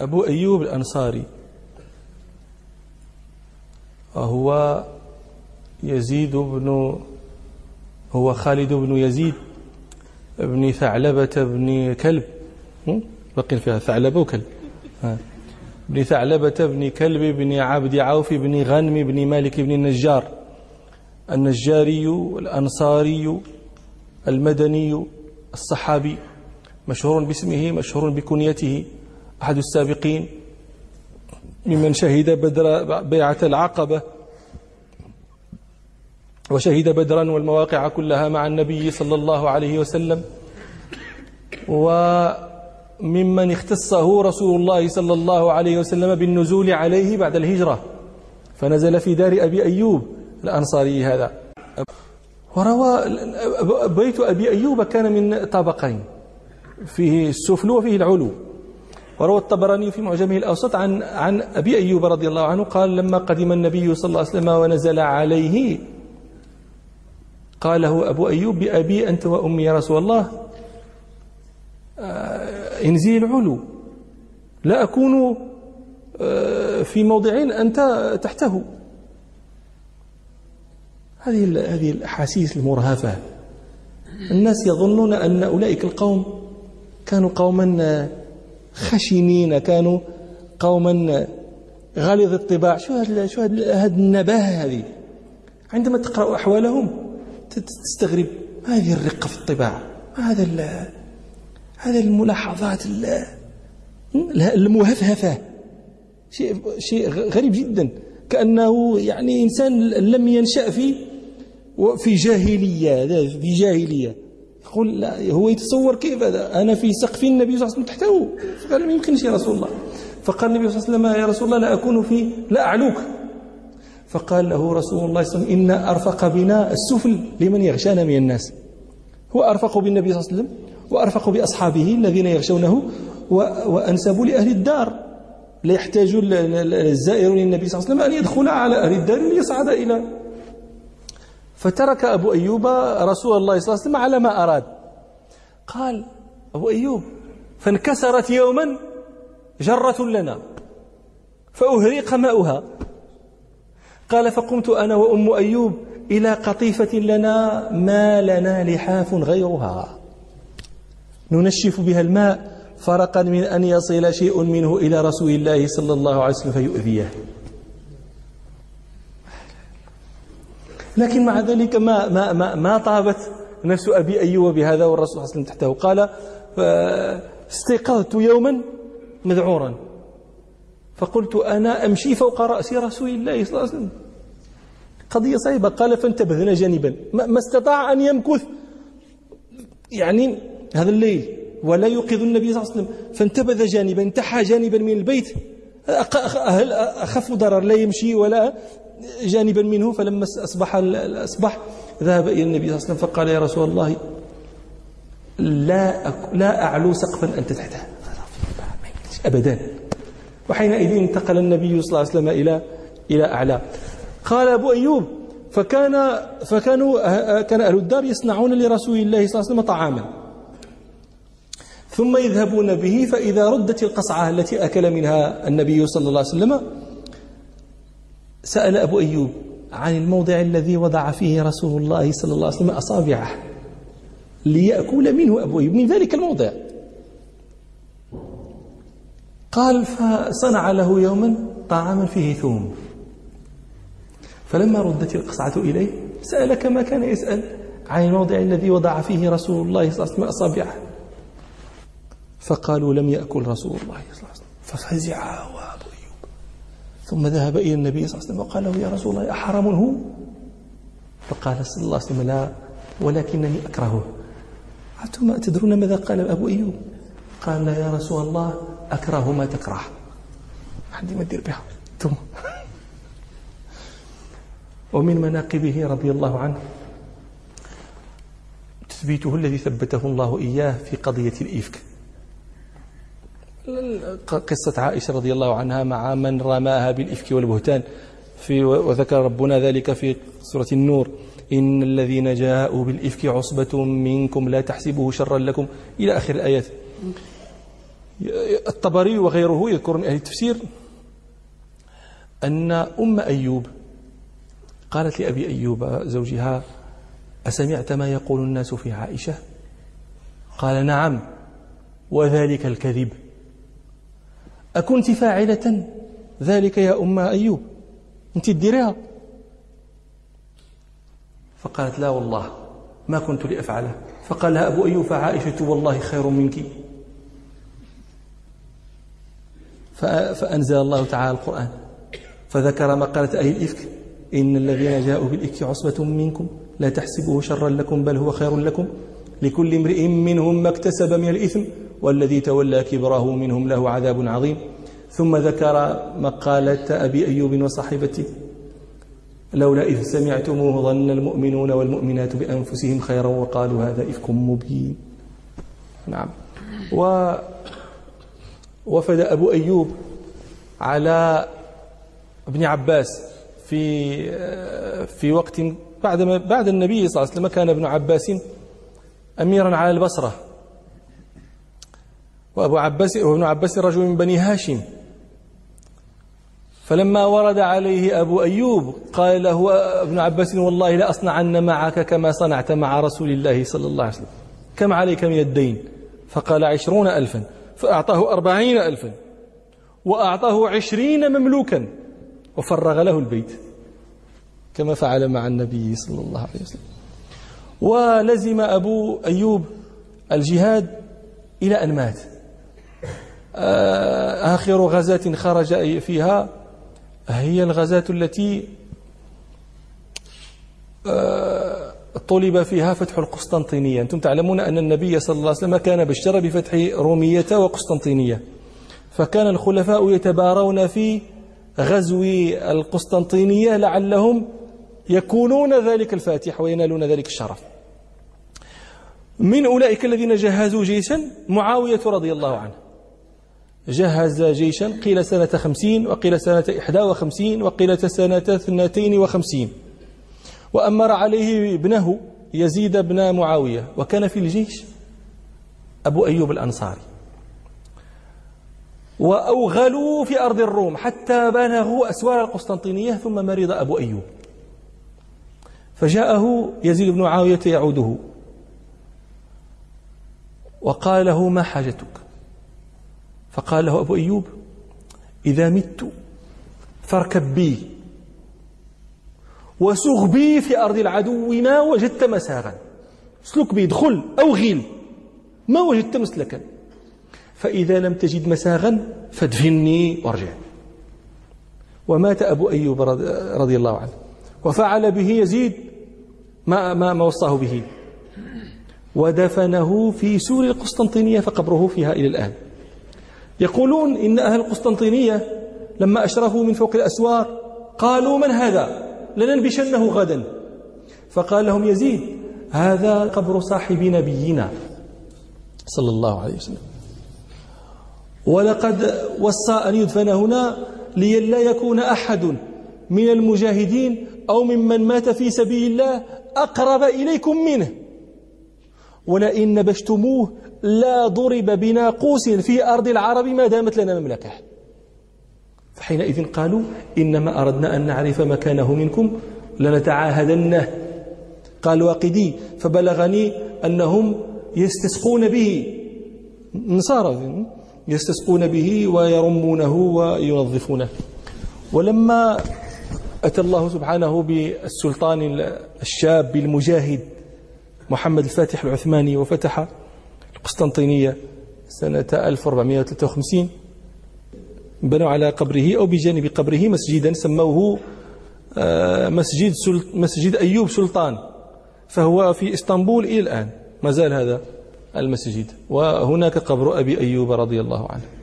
أبو أيوب الأنصاري وهو يزيد بن هو خالد بن يزيد بن ثعلبة بن كلب. بقي فيها ثعلبة وكلب. بن ثعلبة بن كلب بن عبد عوف بن غنم بن مالك بن النجار. النجاري الأنصاري المدني الصحابي. مشهور باسمه مشهور بكنيته. أحد السابقين ممن شهد بدر بيعة العقبة وشهد بدرا والمواقع كلها مع النبي صلى الله عليه وسلم وممن اختصه رسول الله صلى الله عليه وسلم بالنزول عليه بعد الهجرة. فنزل في دار أبي أيوب الأنصاري هذا. وروى بيت أبي أيوب كان من طبقين فيه السفل وفيه العلو. وروى الطبراني في معجمه الأوسط عن عن أبي أيوب رضي الله عنه قال لما قدم النبي صلى الله عليه وسلم ونزل عليه قال له أبو أيوب بأبي أنت وأمي يا رسول الله آه، انزي العلو لا أكون آه، في موضع أنت تحته. هذه هذه الأحاسيس المرهفة. الناس يظنون أن أولئك القوم كانوا قوما خشنين كانوا قوما غليظ الطباع. شو هذا شو هذه النباهة هذه؟ عندما تقرأ أحوالهم تستغرب هذه الرقة في الطباع؟ هذا هذا الملاحظات المهفهفة؟ شيء شيء غريب جدا. كأنه يعني إنسان لم ينشأ في في جاهلية في جاهلية. يقول لا هو يتصور كيف هذا؟ أنا في سقف النبي صلى الله عليه وسلم تحته. فقال ما يمكنش يا رسول الله. فقال النبي صلى الله عليه وسلم يا رسول الله لا أكون في لا أعلوك. فقال له رسول الله صلى الله عليه وسلم إن أرفق بنا السفل لمن يغشانا من الناس. هو أرفق بالنبي صلى الله عليه وسلم وأرفق بأصحابه الذين يغشونه وأنسب لأهل الدار. لا يحتاج الزائر للنبي صلى الله عليه وسلم أن يدخل على أهل الدار ليصعد إلى فترك أبو أيوب رسول الله صلى الله عليه وسلم على ما أراد. قال أبو أيوب فانكسرت يوما جرة لنا فأهريق ماؤها. قال فقمت أنا وأم أيوب إلى قطيفة لنا ما لنا لحاف غيرها. ننشف بها الماء فرقا من أن يصل شيء منه إلى رسول الله صلى الله عليه وسلم فيؤذيه. لكن مع ذلك ما ما ما, ما طابت نفس أبي أيوب بهذا والرسول صلى الله عليه وسلم تحته. قال استيقظت يوما مذعورا. فقلت أنا أمشي فوق رأس رسول الله صلى الله عليه وسلم. قضية صعبة. قال فانتبذنا جانبا. ما استطاع أن يمكث. يعني هذا الليل. ولا يوقظ النبي صلى الله عليه وسلم. فانتبذ جانبا انتحى جانبا من البيت. أخف ضرر لا يمشي ولا جانبا منه؟ فلما أصبح الأصبح ذهب إلى النبي صلى الله عليه وسلم فقال يا رسول الله لا لا أعلو سقفا أنت تحته. أبدا. وحينئذ انتقل النبي صلى الله عليه وسلم إلى إلى أعلى. قال أبو أيوب فكان فكانوا كان أهل الدار يصنعون لرسول الله صلى الله عليه وسلم طعاما. ثم يذهبون به فإذا ردت القصعة التي أكل منها النبي صلى الله عليه وسلم سأل أبو أيوب عن الموضع الذي وضع فيه رسول الله صلى الله عليه وسلم أصابعه ليأكل منه أبو أيوب. من ذلك الموضع. قال فصنع له يوما طعاما فيه ثوم. فلما ردت القصعة إليه سأل كما كان يسأل عن الموضع الذي وضع فيه رسول الله صلى الله عليه وسلم أصابعه. فقالوا لم يأكل رسول الله صلى الله عليه وسلم. ففزع ثم ذهب إلى النبي صلى الله عليه وسلم وقال له يا رسول الله أحرم هو؟ فقال صلى الله عليه وسلم لا ولكنني أكرهه. أنتم تدرون ماذا قال أبو أيوب؟ قال يا رسول الله أكره ما تكره. عندي ما دير بها. ثم. ومن مناقبه رضي الله عنه تثبيته الذي ثبته الله إياه في قضية الإفك. قصة عائشة رضي الله عنها مع من رماها بالإفك والبهتان في وذكر ربنا ذلك في سورة النور. إن الذين جاءوا بالإفك عصبة منكم لا تحسبوه شرا لكم. إلى آخر الآيات. الطبري وغيره يذكر من أهل التفسير أن أم أيوب قالت لأبي أيوب زوجها أسمعت ما يقول الناس في عائشة؟ قال نعم وذلك الكذب. أكنت فاعلة. ذلك يا أم أيوب. أنت تديريها فقالت لا والله ما كنت لأفعله. فقال لها أبو أيوب فعائشة والله خير منك. فأنزل الله تعالى القرآن. فذكر مقالة أهل الإفك. إن الذين جاءوا بالإفك عصبة منكم. لا تحسبوه شرا لكم بل هو خير لكم. لكل امرئ منهم ما اكتسب من الإثم. والذي تولى كبره منهم له عذاب عظيم. ثم ذكر مقالة أبي أيوب وصاحبته لولا إذ سمعتموه ظن المؤمنون والمؤمنات بأنفسهم خيرا وقالوا هذا إفك مبين. نعم. و وفد أبو أيوب على ابن عباس في في وقت بعد بعد النبي صلى الله عليه وسلم كان ابن عباس أميرا على البصرة. وأبو عباس وابن عباس رجل من بني هاشم. فلما ورد عليه أبو أيوب قال له ابن عباس والله لأصنعن معك كما صنعت مع رسول الله صلى الله عليه وسلم. كم عليك من الدين؟ فقال عشرون ألفا. فأعطاه أربعين ألفا. وأعطاه عشرين مملوكا. وفرغ له البيت. كما فعل مع النبي صلى الله عليه وسلم. ولزم أبو أيوب الجهاد إلى أن مات. آخر غزاة خرج فيها هي الغزاة التي آه، طلب فيها فتح القسطنطينية. أنتم تعلمون أن النبي صلى الله عليه وسلم كان بشر بفتح رومية وقسطنطينية. فكان الخلفاء يتبارون في غزو القسطنطينية لعلهم يكونون ذلك الفاتح وينالون ذلك الشرف. من أولئك الذين جهزوا جيشا معاوية رضي الله عنه. جهز جيشا قيل سنة خمسين وقيل سنة إحدى وخمسين وقيل سنة اثنتين وخمسين. وأمر عليه ابنه يزيد بن معاوية وكان في الجيش أبو أيوب الأنصاري. وأوغلوا في أرض الروم حتى بلغوا أسوار القسطنطينية ثم مرض أبو أيوب. فجاءه يزيد بن معاوية يعوده وقال له ما حاجتك؟ فقال له أبو أيوب إذا مت فاركب بي وسُغ بي في أرض العدو ما وجدت مساغا. اسلك بي ادخل أوغل ما وجدت مسلكا. فإذا لم تجد مساغا فادفني وارجع. ومات أبو أيوب رضي الله عنه. وفعل به يزيد ما, ما, ما وصاه به. ودفنه في سور القسطنطينية فقبره فيها إلى الآن. يقولون إن أهل القسطنطينية لما أشرفوا من فوق الأسوار قالوا من هذا؟ لننبشنه غدا. فقال لهم يزيد هذا قبر صاحب نبينا. صلى الله عليه وسلم. ولقد وصى أن يدفن هنا لئلا يكون أحد من المجاهدين أو ممن مات في سبيل الله أقرب إليكم منه. ولئن نبشتموه لا ضرب بناقوس في أرض العرب ما دامت لنا مملكة. فحينئذ قالوا إنما أردنا أن نعرف مكانه منكم لنتعاهدنه. قال واقدي فبلغني أنهم يستسقون به. نصارى يستسقون به ويرمونه وينظفونه. ولما أتى الله سبحانه بالسلطان الشاب المجاهد محمد الفاتح العثماني وفتح القسطنطينية سنة 1453 بنوا على قبره أو بجانب قبره مسجدا سموه آه، مسجد مسجد أيوب سلطان فهو في إسطنبول إلى الآن ما زال هذا المسجد. وهناك قبر أبي أيوب رضي الله عنه.